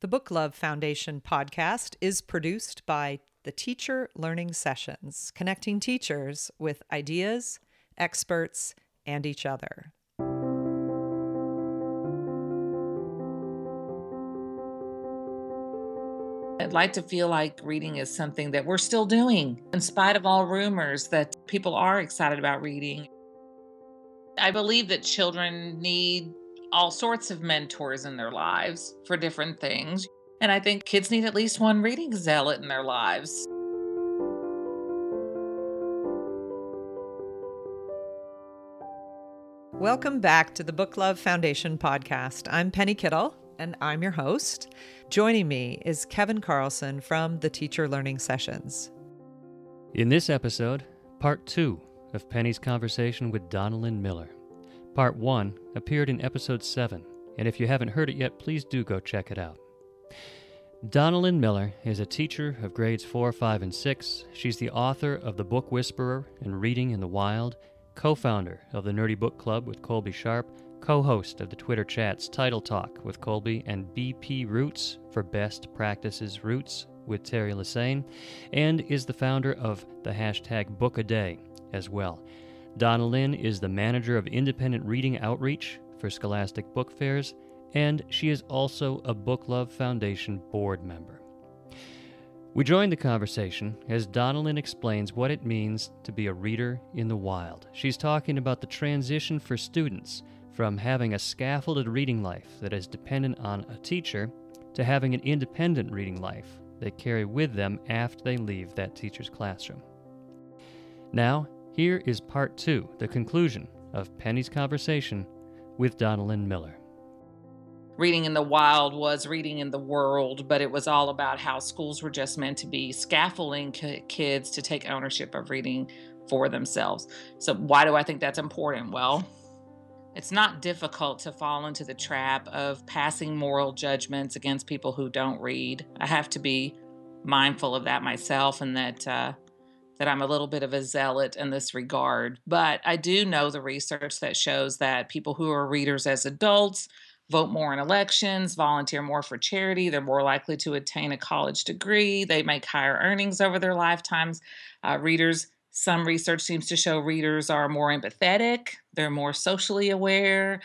The Book Love Foundation podcast is produced by the Teacher Learning Sessions, connecting teachers with ideas, experts, and each other. I'd like to feel like reading is something that we're still doing, in spite of all rumors that people are excited about reading. I believe that children need all sorts of mentors in their lives for different things. And I think kids need at least one reading zealot in their lives. Welcome back to the Book Love Foundation podcast. I'm Penny Kittle, and I'm your host. Joining me is Kevin Carlson from the Teacher Learning Sessions. In this episode, part two of Penny's conversation with Donalyn Miller. Part 1 appeared in episode 7, and if you haven't heard it yet, please do go check it out. Donalyn Miller is a teacher of grades 4, 5, and 6. She's the author of The Book Whisperer and Reading in the Wild, co founder of the Nerdy Book Club with Colby Sharp, co host of the Twitter chats Title Talk with Colby, and BP Roots for Best Practices Roots with Teri Lesesne, and is the founder of the hashtag Book a Day as well. Donalyn is the manager of independent reading outreach for Scholastic Book Fairs, and she is also a Book Love Foundation board member. We join the conversation as Donalyn explains what it means to be a reader in the wild. She's talking about the transition for students from having a scaffolded reading life that is dependent on a teacher to having an independent reading life they carry with them after they leave that teacher's classroom. Now, here is part two, the conclusion of Penny's conversation with Donalyn Miller. Reading in the Wild was reading in the world, but it was all about how schools were just meant to be scaffolding kids to take ownership of reading for themselves. So, why do I think that's important? Well, it's not difficult to fall into the trap of passing moral judgments against people who don't read. I have to be mindful of that myself and that uh, that I'm a little bit of a zealot in this regard. But I do know the research that shows that people who are readers as adults vote more in elections, volunteer more for charity, they're more likely to attain a college degree, they make higher earnings over their lifetimes. Uh, readers, some research seems to show readers are more empathetic, they're more socially aware.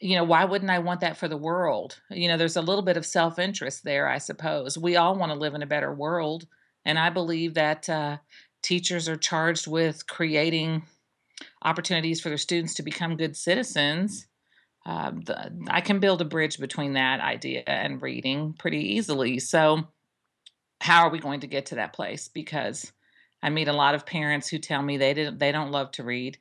You know, why wouldn't I want that for the world? You know, there's a little bit of self interest there, I suppose. We all want to live in a better world. And I believe that uh, teachers are charged with creating opportunities for their students to become good citizens. Uh, the, I can build a bridge between that idea and reading pretty easily. So, how are we going to get to that place? Because I meet a lot of parents who tell me they didn't, they don't love to read,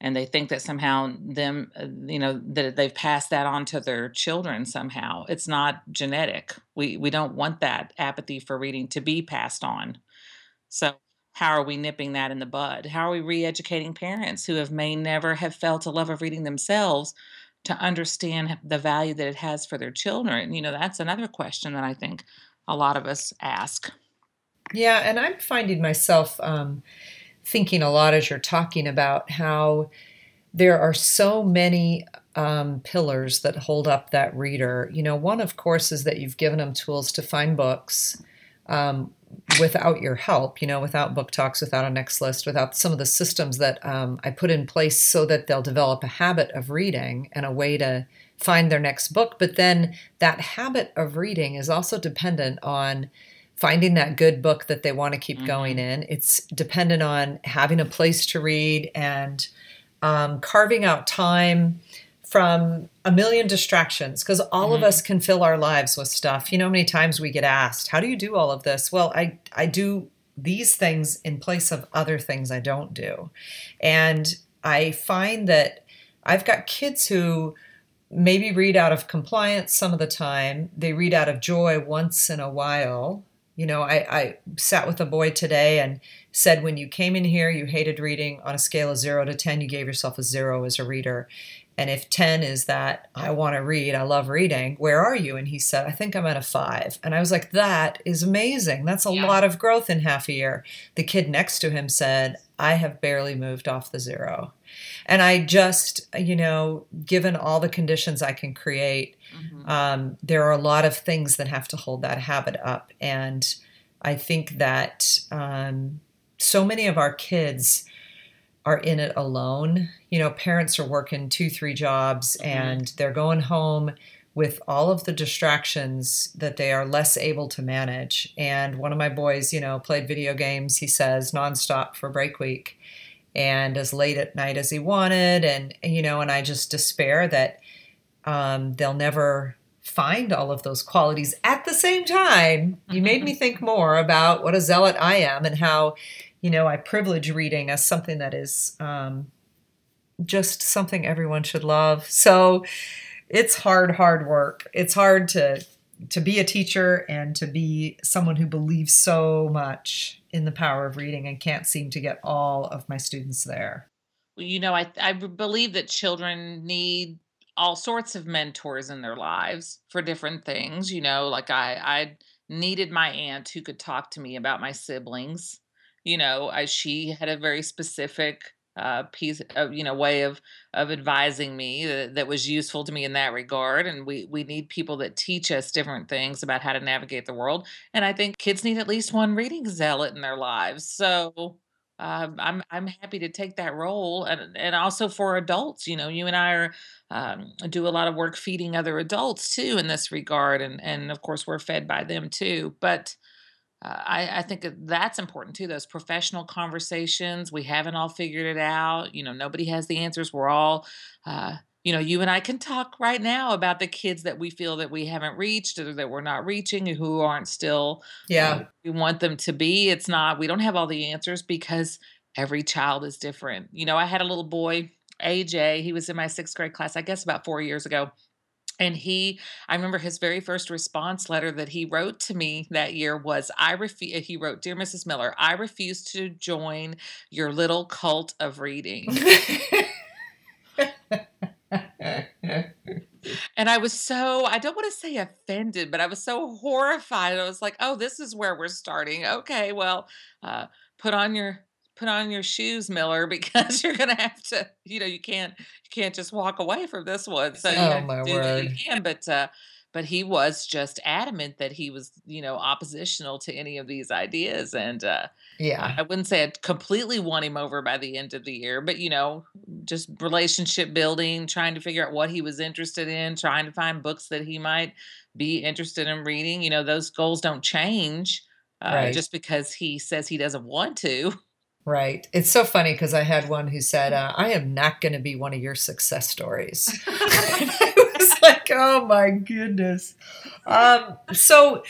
and they think that somehow them, uh, you know, that they've passed that on to their children somehow. It's not genetic. We we don't want that apathy for reading to be passed on. So how are we nipping that in the bud? How are we re-educating parents who have may never have felt a love of reading themselves to understand the value that it has for their children? You know, that's another question that I think a lot of us ask. Yeah, and I'm finding myself um, thinking a lot as you're talking about how there are so many um, pillars that hold up that reader. You know, one, of course, is that you've given them tools to find books. Um, without your help, you know, without book talks, without a next list, without some of the systems that um, I put in place so that they'll develop a habit of reading and a way to find their next book. But then that habit of reading is also dependent on finding that good book that they want to keep mm-hmm. going in. It's dependent on having a place to read and um, carving out time from a million distractions because all mm-hmm. of us can fill our lives with stuff. You know how many times we get asked, "How do you do all of this?" Well, I I do these things in place of other things I don't do. And I find that I've got kids who maybe read out of compliance some of the time. They read out of joy once in a while. You know, I, I sat with a boy today and said when you came in here, you hated reading on a scale of zero to 10, you gave yourself a zero as a reader. And if 10 is that I want to read, I love reading, where are you? And he said, I think I'm at a five. And I was like, that is amazing. That's a Yeah. lot of growth in half a year. The kid next to him said, I have barely moved off the zero. And I just, you know, given all the conditions I can create, Mhm. um, there are a lot of things that have to hold that habit up. And I think that um, so many of our kids are in it alone. You know, parents are working two, three jobs Mhm. and they're going home with all of the distractions that they are less able to manage. And one of my boys, you know, played video games, he says, nonstop for break week and as late at night as he wanted. And, you know, and I just despair that um, they'll never find all of those qualities at the same time. You made me think more about what a zealot I am and how, you know, I privilege reading as something that is um, just something everyone should love. So it's hard, hard work. It's hard to to be a teacher and to be someone who believes so much in the power of reading and can't seem to get all of my students there. Well, you know, I I believe that children need all sorts of mentors in their lives for different things. You know, like I I needed my aunt who could talk to me about my siblings. You know, I she had a very specific uh piece of you know way of of advising me that, that was useful to me in that regard and we we need people that teach us different things about how to navigate the world and i think kids need at least one reading zealot in their lives so um, I'm I'm happy to take that role, and and also for adults. You know, you and I are um, do a lot of work feeding other adults too in this regard, and and of course we're fed by them too. But uh, I I think that's important too. Those professional conversations we haven't all figured it out. You know, nobody has the answers. We're all. Uh, you know, you and I can talk right now about the kids that we feel that we haven't reached or that we're not reaching, and who aren't still Yeah. uh, we want them to be. It's not, we don't have all the answers because every child is different. You know, I had a little boy, AJ, he was in my sixth grade class, I guess about four years ago. And he, I remember his very first response letter that he wrote to me that year was, I refuse, he wrote, Dear Mrs. Miller, I refuse to join your little cult of reading. And I was so, I don't want to say offended, but I was so horrified. I was like, oh, this is where we're starting. Okay, well, uh, put on your put on your shoes, Miller, because you're gonna have to, you know, you can't you can't just walk away from this one. So you Oh, to my what you word. can. But uh but he was just adamant that he was, you know, oppositional to any of these ideas. And uh yeah. I I wouldn't say I'd completely won him over by the end of the year, but you know, just relationship building, trying to figure out what he was interested in, trying to find books that he might be interested in reading. You know, those goals don't change uh, Right. just because he says he doesn't want to. Right. It's so funny because I had one who said, uh, I am not going to be one of your success stories. and I was like, oh my goodness. Um, so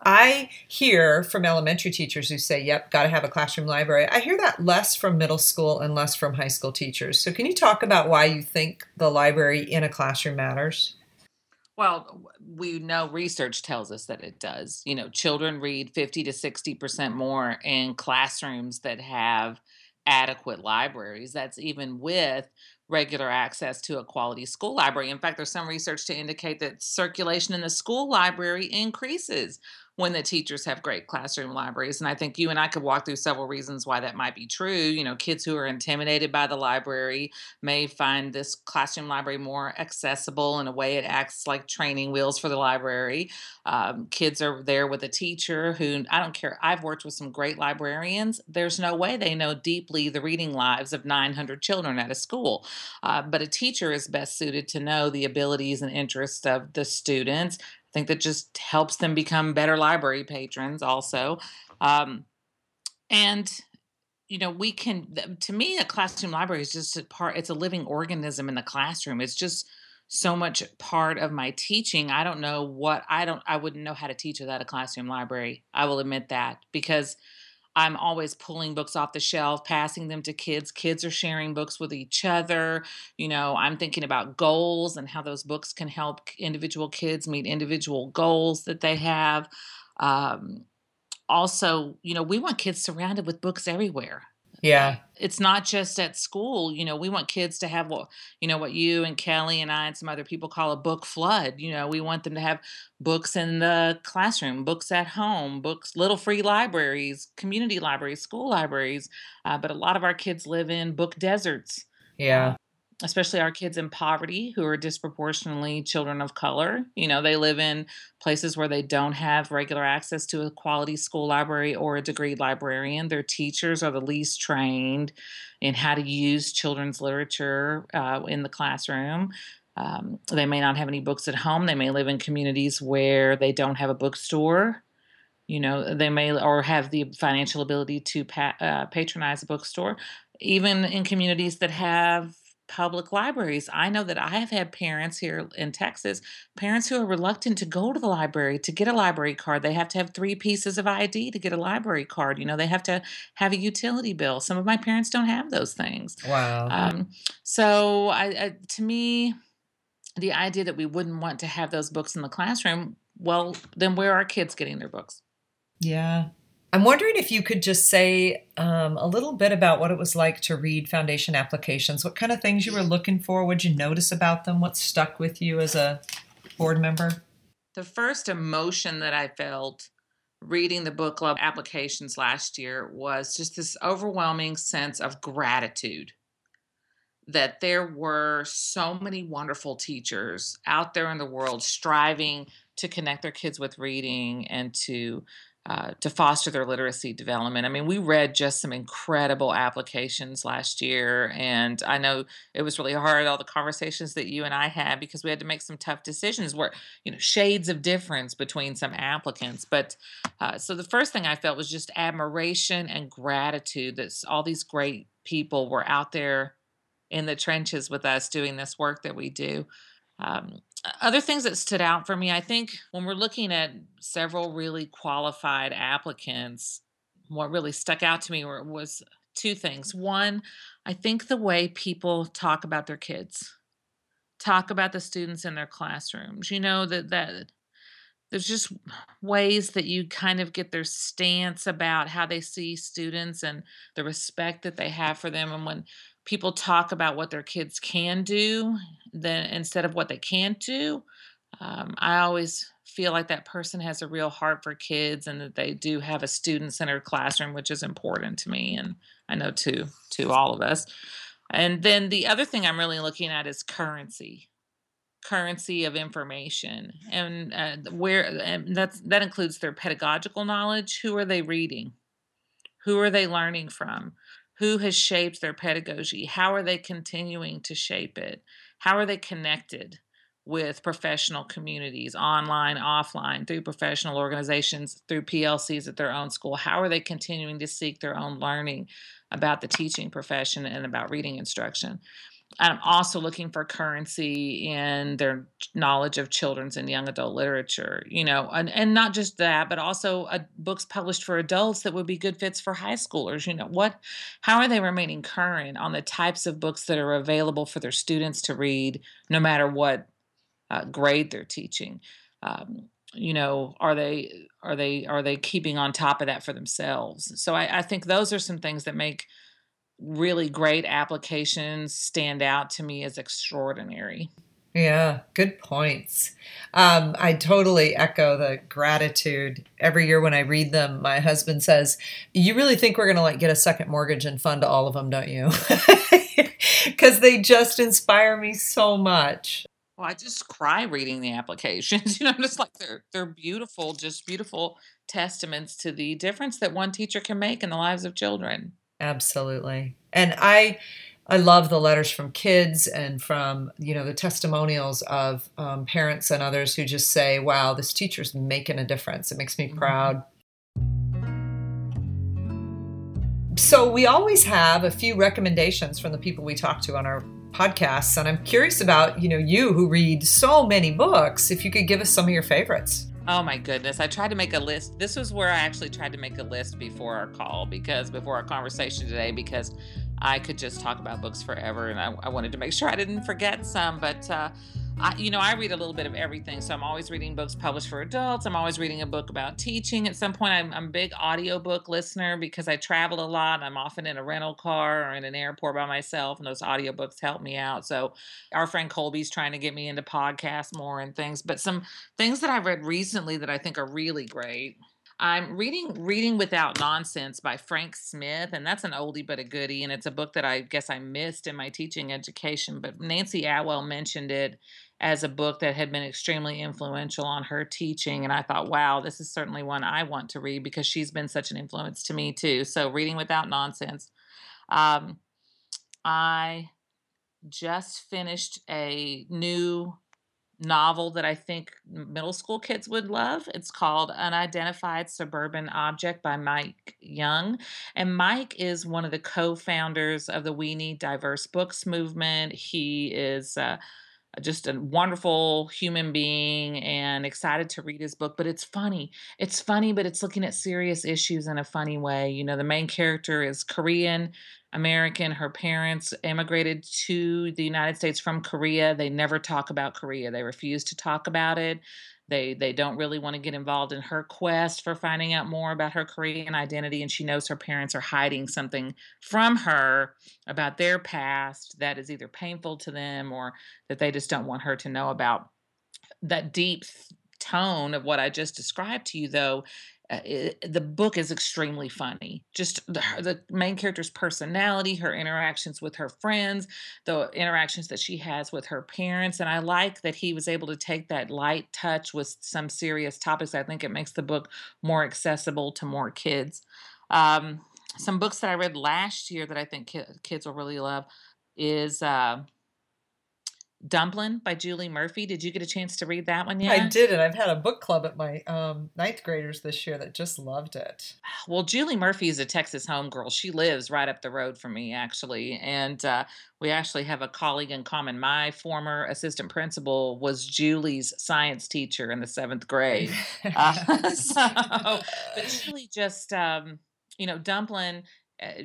I hear from elementary teachers who say, yep, got to have a classroom library. I hear that less from middle school and less from high school teachers. So can you talk about why you think the library in a classroom matters? Well, we know research tells us that it does. You know, children read 50 to 60% more in classrooms that have adequate libraries. That's even with regular access to a quality school library. In fact, there's some research to indicate that circulation in the school library increases when the teachers have great classroom libraries. And I think you and I could walk through several reasons why that might be true. You know, kids who are intimidated by the library may find this classroom library more accessible in a way it acts like training wheels for the library. Um, kids are there with a teacher who I don't care. I've worked with some great librarians. There's no way they know deeply the reading lives of 900 children at a school. Uh, but a teacher is best suited to know the abilities and interests of the students. Think that just helps them become better library patrons, also. Um, and you know we can to me a classroom library is just a part it's a living organism in the classroom it's just so much part of my teaching i don't know what i don't i wouldn't know how to teach without a classroom library i will admit that because i'm always pulling books off the shelf passing them to kids kids are sharing books with each other you know i'm thinking about goals and how those books can help individual kids meet individual goals that they have um, also, you know, we want kids surrounded with books everywhere. Yeah. It's not just at school. You know, we want kids to have what, you know, what you and Kelly and I and some other people call a book flood. You know, we want them to have books in the classroom, books at home, books, little free libraries, community libraries, school libraries. Uh, but a lot of our kids live in book deserts. Yeah especially our kids in poverty who are disproportionately children of color. You know, they live in places where they don't have regular access to a quality school library or a degree librarian. Their teachers are the least trained in how to use children's literature uh, in the classroom. Um, they may not have any books at home. They may live in communities where they don't have a bookstore. You know, they may or have the financial ability to pa- uh, patronize a bookstore. Even in communities that have public libraries. I know that I have had parents here in Texas, parents who are reluctant to go to the library to get a library card. They have to have three pieces of ID to get a library card. You know, they have to have a utility bill. Some of my parents don't have those things. Wow. Um, so, I, I, to me, the idea that we wouldn't want to have those books in the classroom, well, then where are kids getting their books? Yeah. I'm wondering if you could just say um, a little bit about what it was like to read foundation applications. What kind of things you were looking for? What'd you notice about them? What stuck with you as a board member? The first emotion that I felt reading the book club applications last year was just this overwhelming sense of gratitude that there were so many wonderful teachers out there in the world striving to connect their kids with reading and to uh, to foster their literacy development. I mean, we read just some incredible applications last year, and I know it was really hard. All the conversations that you and I had because we had to make some tough decisions, where you know shades of difference between some applicants. But uh, so the first thing I felt was just admiration and gratitude that all these great people were out there in the trenches with us doing this work that we do. Um, other things that stood out for me, I think when we're looking at several really qualified applicants, what really stuck out to me were, was two things. One, I think the way people talk about their kids, talk about the students in their classrooms. You know that that there's just ways that you kind of get their stance about how they see students and the respect that they have for them and when people talk about what their kids can do then instead of what they can't do um, i always feel like that person has a real heart for kids and that they do have a student-centered classroom which is important to me and i know to to all of us. And then the other thing i'm really looking at is currency currency of information and uh, where and that's that includes their pedagogical knowledge. Who are they reading? Who are they learning from who has shaped their pedagogy? How are they continuing to shape it? How are they connected with professional communities, online, offline, through professional organizations, through PLCs at their own school? How are they continuing to seek their own learning about the teaching profession and about reading instruction? I'm also looking for currency in their knowledge of children's and young adult literature, you know, and, and not just that, but also uh, books published for adults that would be good fits for high schoolers. You know, what, how are they remaining current on the types of books that are available for their students to read, no matter what uh, grade they're teaching? Um, you know, are they are they are they keeping on top of that for themselves? So I, I think those are some things that make really great applications stand out to me as extraordinary. Yeah, good points. Um, I totally echo the gratitude. Every year when I read them, my husband says, "You really think we're going to like get a second mortgage and fund all of them, don't you?" Because they just inspire me so much. Well, I just cry reading the applications. You know, just like they're they're beautiful, just beautiful testaments to the difference that one teacher can make in the lives of children. Absolutely. And I I love the letters from kids and from you know the testimonials of um, parents and others who just say, "Wow, this teacher's making a difference." It makes me mm-hmm. proud. So we always have a few recommendations from the people we talk to on our podcasts, and I'm curious about you know you who read so many books. If you could give us some of your favorites. Oh my goodness. I tried to make a list. This was where I actually tried to make a list before our call because before our conversation today, because I could just talk about books forever and I, I wanted to make sure I didn't forget some. But uh, I, you know, I read a little bit of everything. So I'm always reading books published for adults. I'm always reading a book about teaching. At some point, I'm, I'm a big audiobook listener because I travel a lot. I'm often in a rental car or in an airport by myself, and those audiobooks help me out. So our friend Colby's trying to get me into podcasts more and things. But some things that I've read recently that I think are really great I'm reading Reading Without Nonsense by Frank Smith, and that's an oldie but a goodie. And it's a book that I guess I missed in my teaching education. But Nancie Atwell mentioned it as a book that had been extremely influential on her teaching. And I thought, wow, this is certainly one I want to read because she's been such an influence to me too. So, Reading Without Nonsense. Um, I just finished a new novel that I think middle school kids would love. It's called Unidentified Suburban Object by Mike Jung. And Mike is one of the co founders of the We Need Diverse Books movement. He is uh, just a wonderful human being and excited to read his book. But it's funny. It's funny, but it's looking at serious issues in a funny way. You know, the main character is Korean American. Her parents immigrated to the United States from Korea. They never talk about Korea. They refuse to talk about it. They they don't really want to get involved in her quest for finding out more about her Korean identity and she knows her parents are hiding something from her about their past that is either painful to them or that they just don't want her to know about. That deep tone of what I just described to you though uh, it, the book is extremely funny. Just the, the, main character's personality, her interactions with her friends, the interactions that she has with her parents. And I like that he was able to take that light touch with some serious topics. I think it makes the book more accessible to more kids. Um, some books that I read last year that I think ki- kids will really love is. Uh, Dumplin' by Julie Murphy. Did you get a chance to read that one yet? I did, and I've had a book club at my um, ninth graders this year that just loved it. Well, Julie Murphy is a Texas homegirl. She lives right up the road from me, actually, and uh, we actually have a colleague in common. My former assistant principal was Julie's science teacher in the seventh grade. uh, so, but Julie just. Um, you know, Dumplin'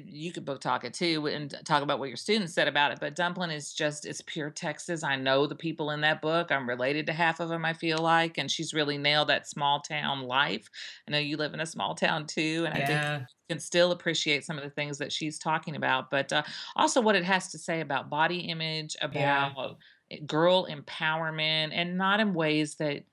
you could book talk it too and talk about what your students said about it. But Dumplin' is just, it's pure Texas. I know the people in that book. I'm related to half of them, I feel like. And she's really nailed that small town life. I know you live in a small town too. And I think can still appreciate some of the things that she's talking about. But uh, also what it has to say about body image, about yeah. girl empowerment, and not in ways that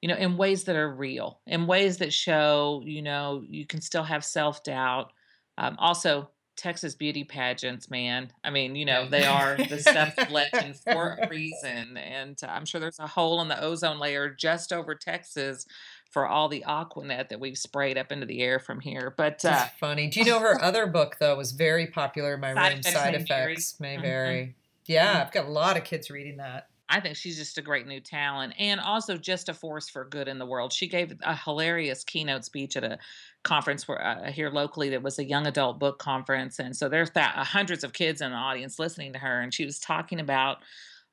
you know, in ways that are real, in ways that show, you know, you can still have self doubt um, also, Texas beauty pageants, man. I mean, you know, they are the stuff of legend for a reason. And I'm sure there's a hole in the ozone layer just over Texas for all the Aquanet that we've sprayed up into the air from here. But uh, That's funny. Do you know her other book though was very popular in my side room? Effects side effects vary. may mm-hmm. vary. Mm-hmm. Yeah, I've got a lot of kids reading that. I think she's just a great new talent and also just a force for good in the world. She gave a hilarious keynote speech at a conference where, uh, here locally that was a young adult book conference. And so there's that, uh, hundreds of kids in the audience listening to her. And she was talking about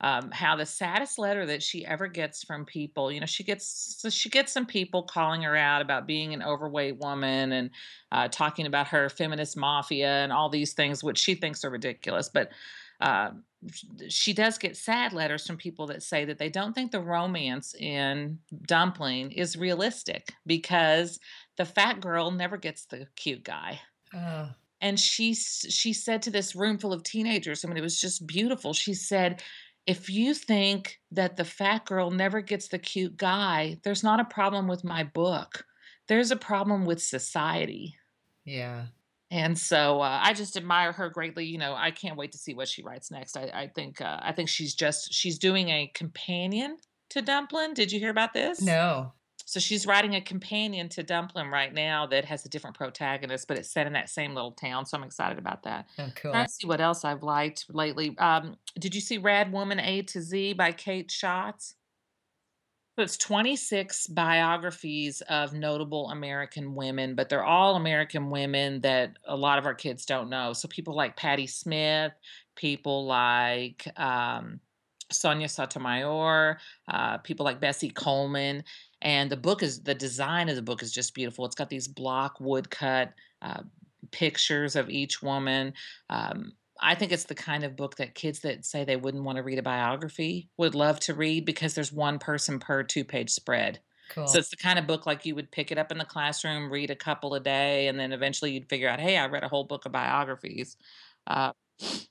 um, how the saddest letter that she ever gets from people, you know, she gets so she gets some people calling her out about being an overweight woman and uh, talking about her feminist mafia and all these things, which she thinks are ridiculous. But uh, she does get sad letters from people that say that they don't think the romance in Dumplin' is realistic because the fat girl never gets the cute guy. Uh. And she she said to this room full of teenagers, I mean, it was just beautiful. She said, "If you think that the fat girl never gets the cute guy, there's not a problem with my book. There's a problem with society." Yeah. And so uh, I just admire her greatly. You know, I can't wait to see what she writes next. I, I think uh, I think she's just she's doing a companion to Dumplin'. Did you hear about this? No. So she's writing a companion to Dumplin' right now that has a different protagonist, but it's set in that same little town. So I'm excited about that. Oh, cool. Let's see what else I've liked lately. Um, did you see Rad Woman A to Z by Kate Schatz? So it's 26 biographies of notable American women, but they're all American women that a lot of our kids don't know. So people like Patti Smith, people like um, Sonia Sotomayor, uh, people like Bessie Coleman. And the book is the design of the book is just beautiful. It's got these block woodcut uh, pictures of each woman. Um, I think it's the kind of book that kids that say they wouldn't want to read a biography would love to read because there's one person per two page spread. Cool. So it's the kind of book like you would pick it up in the classroom, read a couple a day, and then eventually you'd figure out, hey, I read a whole book of biographies. Uh,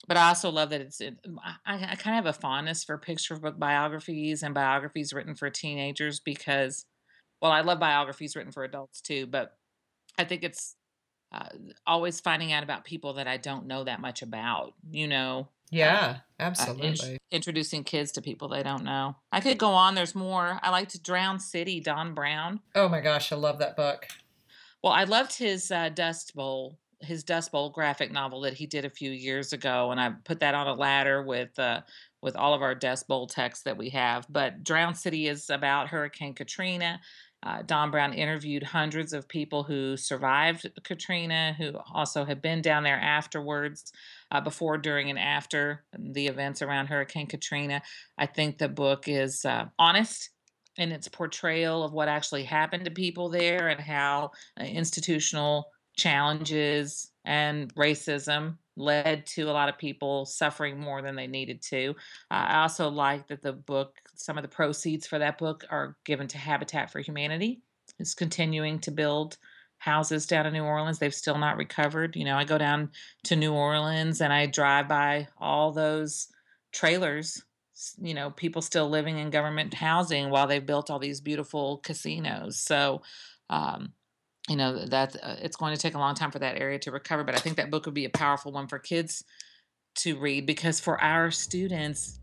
but I also love that it's. It, I, I kind of have a fondness for picture book biographies and biographies written for teenagers because, well, I love biographies written for adults too, but I think it's uh, always finding out about people that I don't know that much about. You know, yeah, uh, absolutely. in- introducing kids to people they don't know. I could go on. There's more. I like to Drowned City, Don Brown. oh my gosh, I love that book. Well, I loved his uh, Dust Bowl, his Dust Bowl graphic novel that he did a few years ago, and I put that on a ladder with uh, with all of our Dust Bowl texts that we have. But Drowned City is about Hurricane Katrina. Uh, Don Brown interviewed hundreds of people who survived Katrina, who also have been down there afterwards, uh, before, during, and after the events around Hurricane Katrina. I think the book is uh, honest in its portrayal of what actually happened to people there and how uh, institutional challenges and racism led to a lot of people suffering more than they needed to. Uh, I also like that the book, some of the proceeds for that book are given to Habitat for Humanity. It's continuing to build houses down in New Orleans. They've still not recovered. You know, I go down to New Orleans and I drive by all those trailers you know people still living in government housing while they've built all these beautiful casinos so um, you know that uh, it's going to take a long time for that area to recover but i think that book would be a powerful one for kids to read because for our students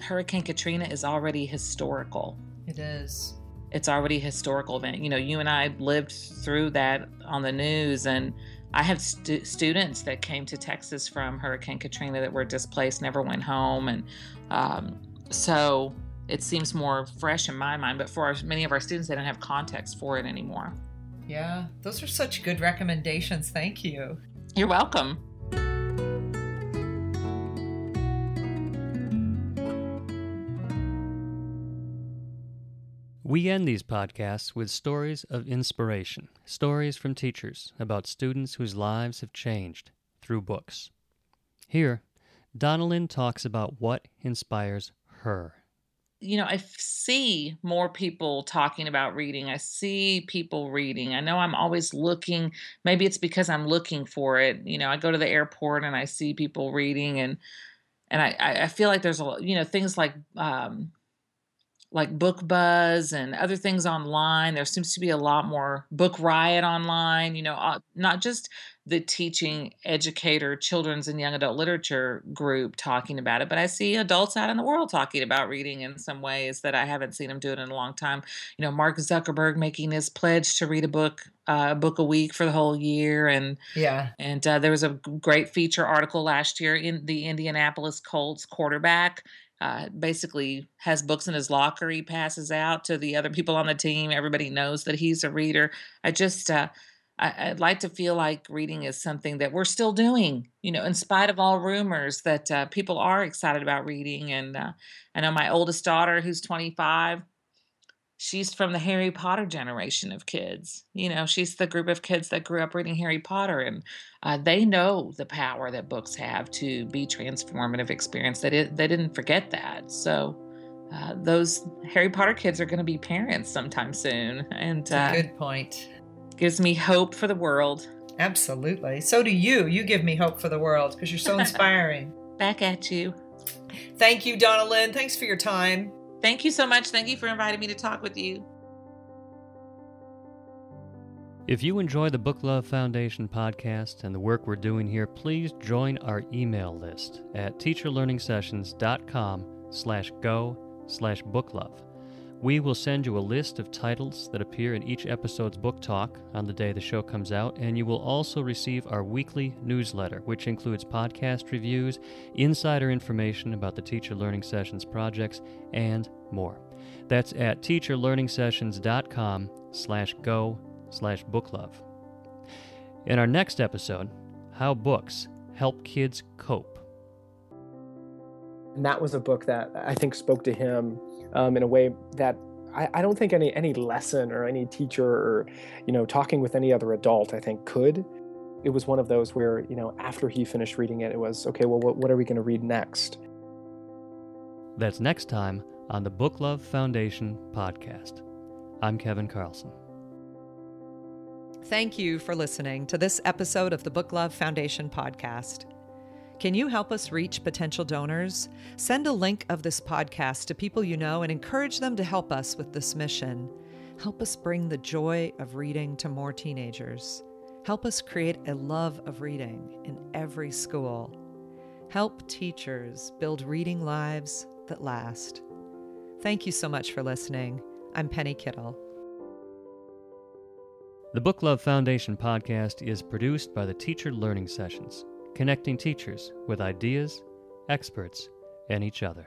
hurricane katrina is already historical It is. it's already a historical event. You know, you and I lived through that on the news, and I have stu- students that came to Texas from Hurricane Katrina that were displaced, never went home, and um, so it seems more fresh in my mind. But for our, many of our students, they don't have context for it anymore. Yeah, those are such good recommendations. Thank you. You're welcome. We end these podcasts with stories of inspiration, stories from teachers about students whose lives have changed through books. Here, Donalyn talks about what inspires her. You know, I see more people talking about reading. I see people reading. I know I'm always looking. Maybe it's because I'm looking for it. You know, I go to the airport and I see people reading, and and I I feel like there's a you know things like um, like Book Buzz and other things online. There seems to be a lot more Book Riot online. You know, uh, not just the teaching educator children's and young adult literature group talking about it but i see adults out in the world talking about reading in some ways that i haven't seen them do it in a long time you know mark zuckerberg making his pledge to read a book uh, a book a week for the whole year and Yeah. and uh, there was a great feature article last year in the indianapolis colts quarterback uh, basically has books in his locker he passes out to the other people on the team everybody knows that he's a reader i just uh, I, I'd like to feel like reading is something that we're still doing, you know, in spite of all rumors that uh, people are excited about reading. And uh, I know my oldest daughter, who's 25, she's from the Harry Potter generation of kids. You know, she's the group of kids that grew up reading Harry Potter, and uh, they know the power that books have to be transformative experience. They, did, they didn't forget that. So, uh, those Harry Potter kids are going to be parents sometime soon, and uh, good point. gives me hope for the world. Absolutely. So do you. You give me hope for the world because you're so inspiring. Back at you. Thank you, Donalyn. Thanks for your time. Thank you so much. Thank you for inviting me to talk with you. If you enjoy the Book Love Foundation podcast and the work we're doing here, please join our email list at teacherlearningsessions.com slash go slash booklove. We will send you a list of titles that appear in each episode's book talk on the day the show comes out, and you will also receive our weekly newsletter, which includes podcast reviews, insider information about the Teacher Learning Sessions projects, and more. That's at teacherlearningsessions.com slash go slash booklove. In our next episode, how books help kids cope. And that was a book that I think spoke to him um, in a way that I, I don't think any any lesson or any teacher or you know talking with any other adult I think could. it was one of those where, you know, after he finished reading it, it was, okay, well, what, what are we going to read next? That's next time on the Book Love Foundation podcast. I'm Kevin Carlson. Thank you for listening to this episode of the Book Love Foundation podcast. Can you help us reach potential donors? Send a link of this podcast to people you know and encourage them to help us with this mission. Help us bring the joy of reading to more teenagers. Help us create a love of reading in every school. Help teachers build reading lives that last. Thank you so much for listening. I'm Penny Kittle. The Book Love Foundation podcast is produced by the Teacher Learning Sessions, connecting teachers with ideas, experts, and each other.